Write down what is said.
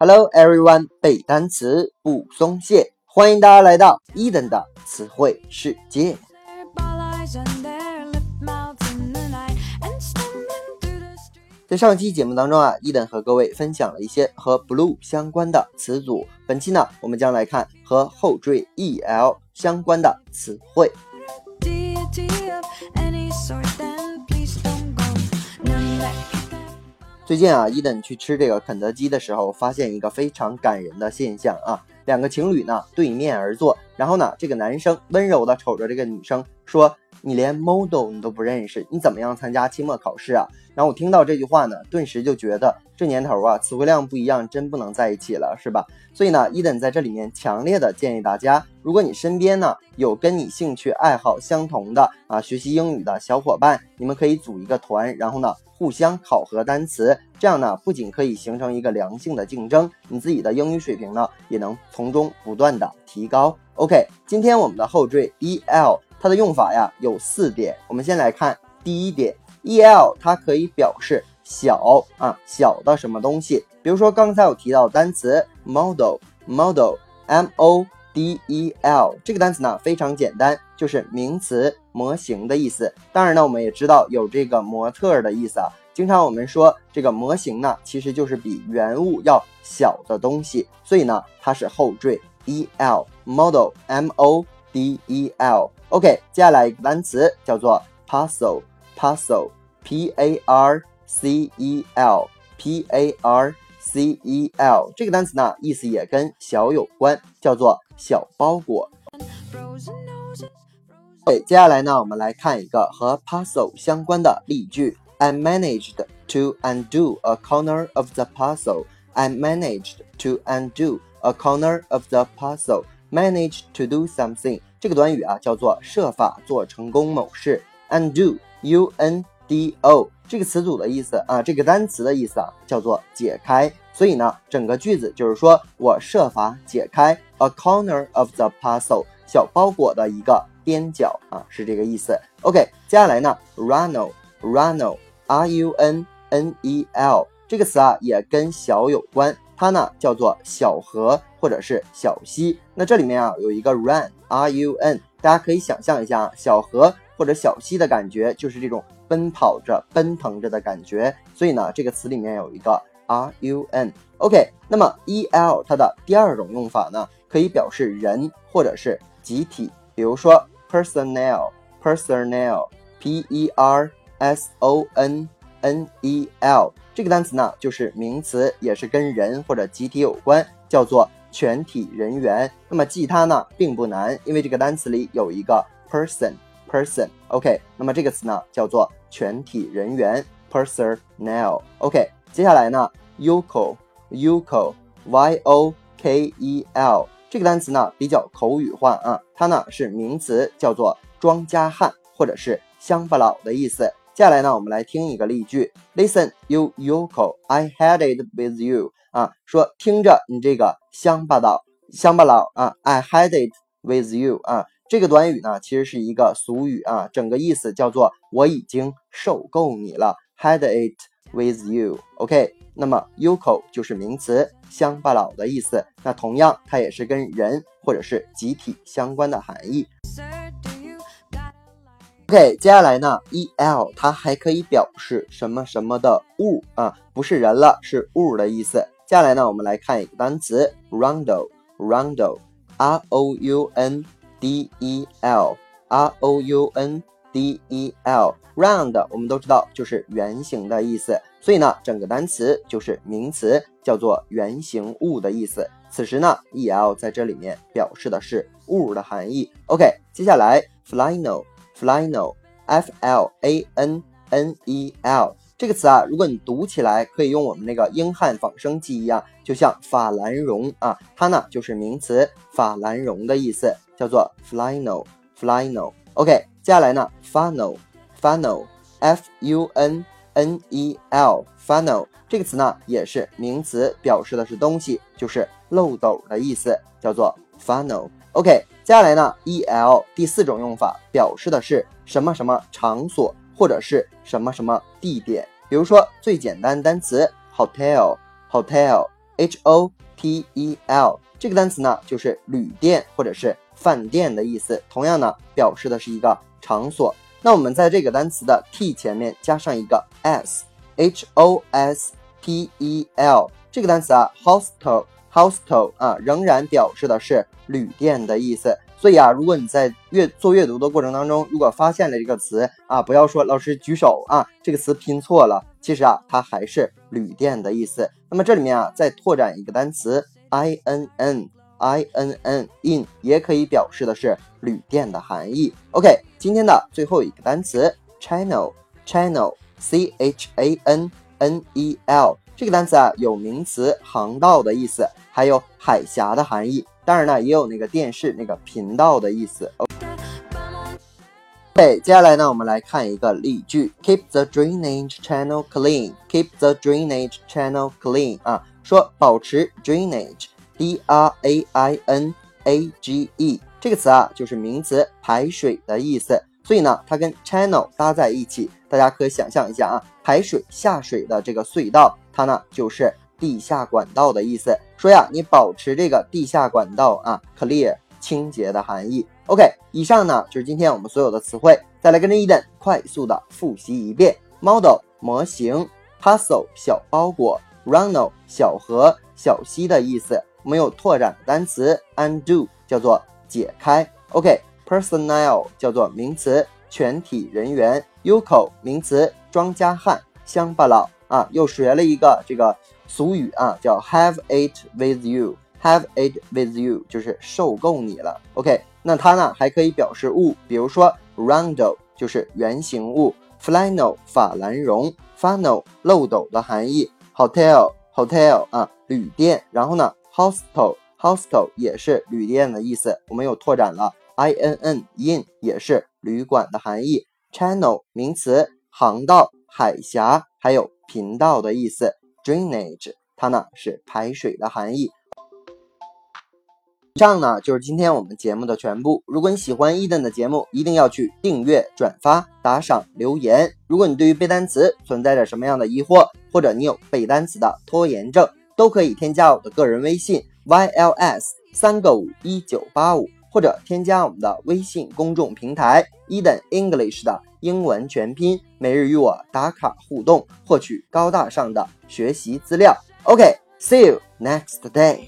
Hello everyone，背单词不松懈，欢迎大家来到伊登的词汇世界。在上期节目当中啊，伊登和各位分享了一些和 blue 相关的词组。本期呢，我们将来看和后缀 el 相关的词汇。最近啊，伊登去吃这个肯德基的时候，发现一个非常感人的现象啊，两个情侣呢对面而坐，然后呢，这个男生温柔的瞅着这个女生说：“你连 model 你都不认识，你怎么样参加期末考试啊？”然后我听到这句话呢，顿时就觉得这年头啊，词汇量不一样，真不能在一起了，是吧？所以呢，伊登在这里面强烈的建议大家，如果你身边呢有跟你兴趣爱好相同的啊学习英语的小伙伴，你们可以组一个团，然后呢。互相考核单词，这样呢不仅可以形成一个良性的竞争，你自己的英语水平呢也能从中不断的提高。OK，今天我们的后缀 el 它的用法呀有四点，我们先来看第一点，el 它可以表示小啊小的什么东西，比如说刚才我提到单词 model，model，m o d e l 这个单词呢非常简单，就是名词。模型的意思，当然呢，我们也知道有这个模特的意思啊。经常我们说这个模型呢，其实就是比原物要小的东西，所以呢，它是后缀 e l model m o d e l。OK，接下来一个单词叫做 parcel parcel p a r c e l p a r c e l 这个单词呢，意思也跟小有关，叫做小包裹。接下来呢，我们来看一个和 parcel 相关的例句。I managed to undo a corner of the parcel. I managed to undo a corner of the parcel. Manage to do something 这个短语啊，叫做设法做成功某事。Undo，U N D O 这个词组的意思啊，这个单词的意思啊，叫做解开。所以呢，整个句子就是说我设法解开 a corner of the parcel 小包裹的一个。边角啊，是这个意思。OK，接下来呢，runnel，runnel，R U N N E L 这个词啊，也跟小有关，它呢叫做小河或者是小溪。那这里面啊有一个 run，R U N，大家可以想象一下，小河或者小溪的感觉就是这种奔跑着、奔腾着的感觉。所以呢，这个词里面有一个 R U N。OK，那么 E L 它的第二种用法呢，可以表示人或者是集体，比如说。personnel personnel p e r s o n n e l 这个单词呢，就是名词，也是跟人或者集体有关，叫做全体人员。那么记它呢，并不难，因为这个单词里有一个 person person。OK，那么这个词呢，叫做全体人员 personnel。OK，接下来呢，yokel yokel y o k e l。这个单词呢比较口语化啊，它呢是名词，叫做庄稼汉或者是乡巴佬的意思。接下来呢，我们来听一个例句：Listen, you yokel, I had it with you。啊，说听着你这个乡巴佬，乡巴佬啊，I had it with you。啊，这个短语呢其实是一个俗语啊，整个意思叫做我已经受够你了，had it with you。OK。那么 yokel 就是名词，乡巴佬的意思。那同样，它也是跟人或者是集体相关的含义。OK，接下来呢，el 它还可以表示什么什么的物啊，不是人了，是物的意思。接下来呢，我们来看一个单词，roundel，roundel，r o u n d e l，r o u n d e l，round 我们都知道就是圆形的意思。所以呢，整个单词就是名词，叫做圆形物的意思。此时呢，el 在这里面表示的是物的含义。OK，接下来 flannel flannel，f l a n n e l，这个词啊，如果你读起来可以用我们那个英汉仿生记一样，就像法兰绒啊，它呢就是名词法兰绒的意思，叫做 flannel，flannel。OK，接下来呢，funnel，funnel，f u n N E L funnel 这个词呢，也是名词，表示的是东西，就是漏斗的意思，叫做 funnel。OK，接下来呢，E L 第四种用法，表示的是什么什么场所或者是什么什么地点。比如说最简单单词 hotel，hotel h o t e l 这个单词呢，就是旅店或者是饭店的意思。同样呢，表示的是一个场所。那我们在这个单词的 t 前面加上一个 s，h o s t e l 这个单词啊 hostel Hostel 啊，仍然表示的是旅店的意思。所以啊，如果你在阅做阅读的过程当中，如果发现了这个词啊，不要说老师举手啊，这个词拼错了。其实啊，它还是旅店的意思。那么这里面啊，再拓展一个单词 i n n i n n in，也可以表示的是旅店的含义。OK，今天的最后一个单词 channel channel c h a n n e l 这个单词啊，有名词航道的意思，还有海峡的含义。当然呢，也有那个电视那个频道的意思。OK，接下来呢，我们来看一个例句：Keep the drainage channel clean. Keep the drainage channel clean. 啊，说保持 drainage，d r a i n a g e 这个词啊，就是名词排水的意思。所以呢，它跟 channel 搭在一起，大家可以想象一下啊，排水下水的这个隧道，它呢就是。地下管道的意思，说呀，你保持这个地下管道啊，clear 清洁的含义。OK，以上呢就是今天我们所有的词汇，再来跟着 Eden 快速的复习一遍：model 模型，parcel 小包裹，runnel 小河小溪的意思。我们有拓展的单词，undo 叫做解开。OK，personnel 叫做名词，全体人员，yoke 名词，庄稼汉，乡巴佬啊，又学了一个这个。俗语啊，叫 have it with you，have it with you 就是受够你了。OK，那它呢还可以表示物，比如说 roundel 就是圆形物，flannel 法兰绒，funnel 漏斗的含义，hotel hotel 啊旅店，然后呢 hostel hostel 也是旅店的意思。我们又拓展了 i n n in 也是旅馆的含义，channel 名词航道、海峡还有频道的意思。Drainage，它呢是排水的含义。以上呢就是今天我们节目的全部。如果你喜欢伊登的节目，一定要去订阅、转发、打赏、留言。如果你对于背单词存在着什么样的疑惑，或者你有背单词的拖延症，都可以添加我的个人微信 yls 三个五一九八五，或者添加我们的微信公众平台 Eden English 的。英文全拼，每日与我打卡互动，获取高大上的学习资料。OK，see you next day。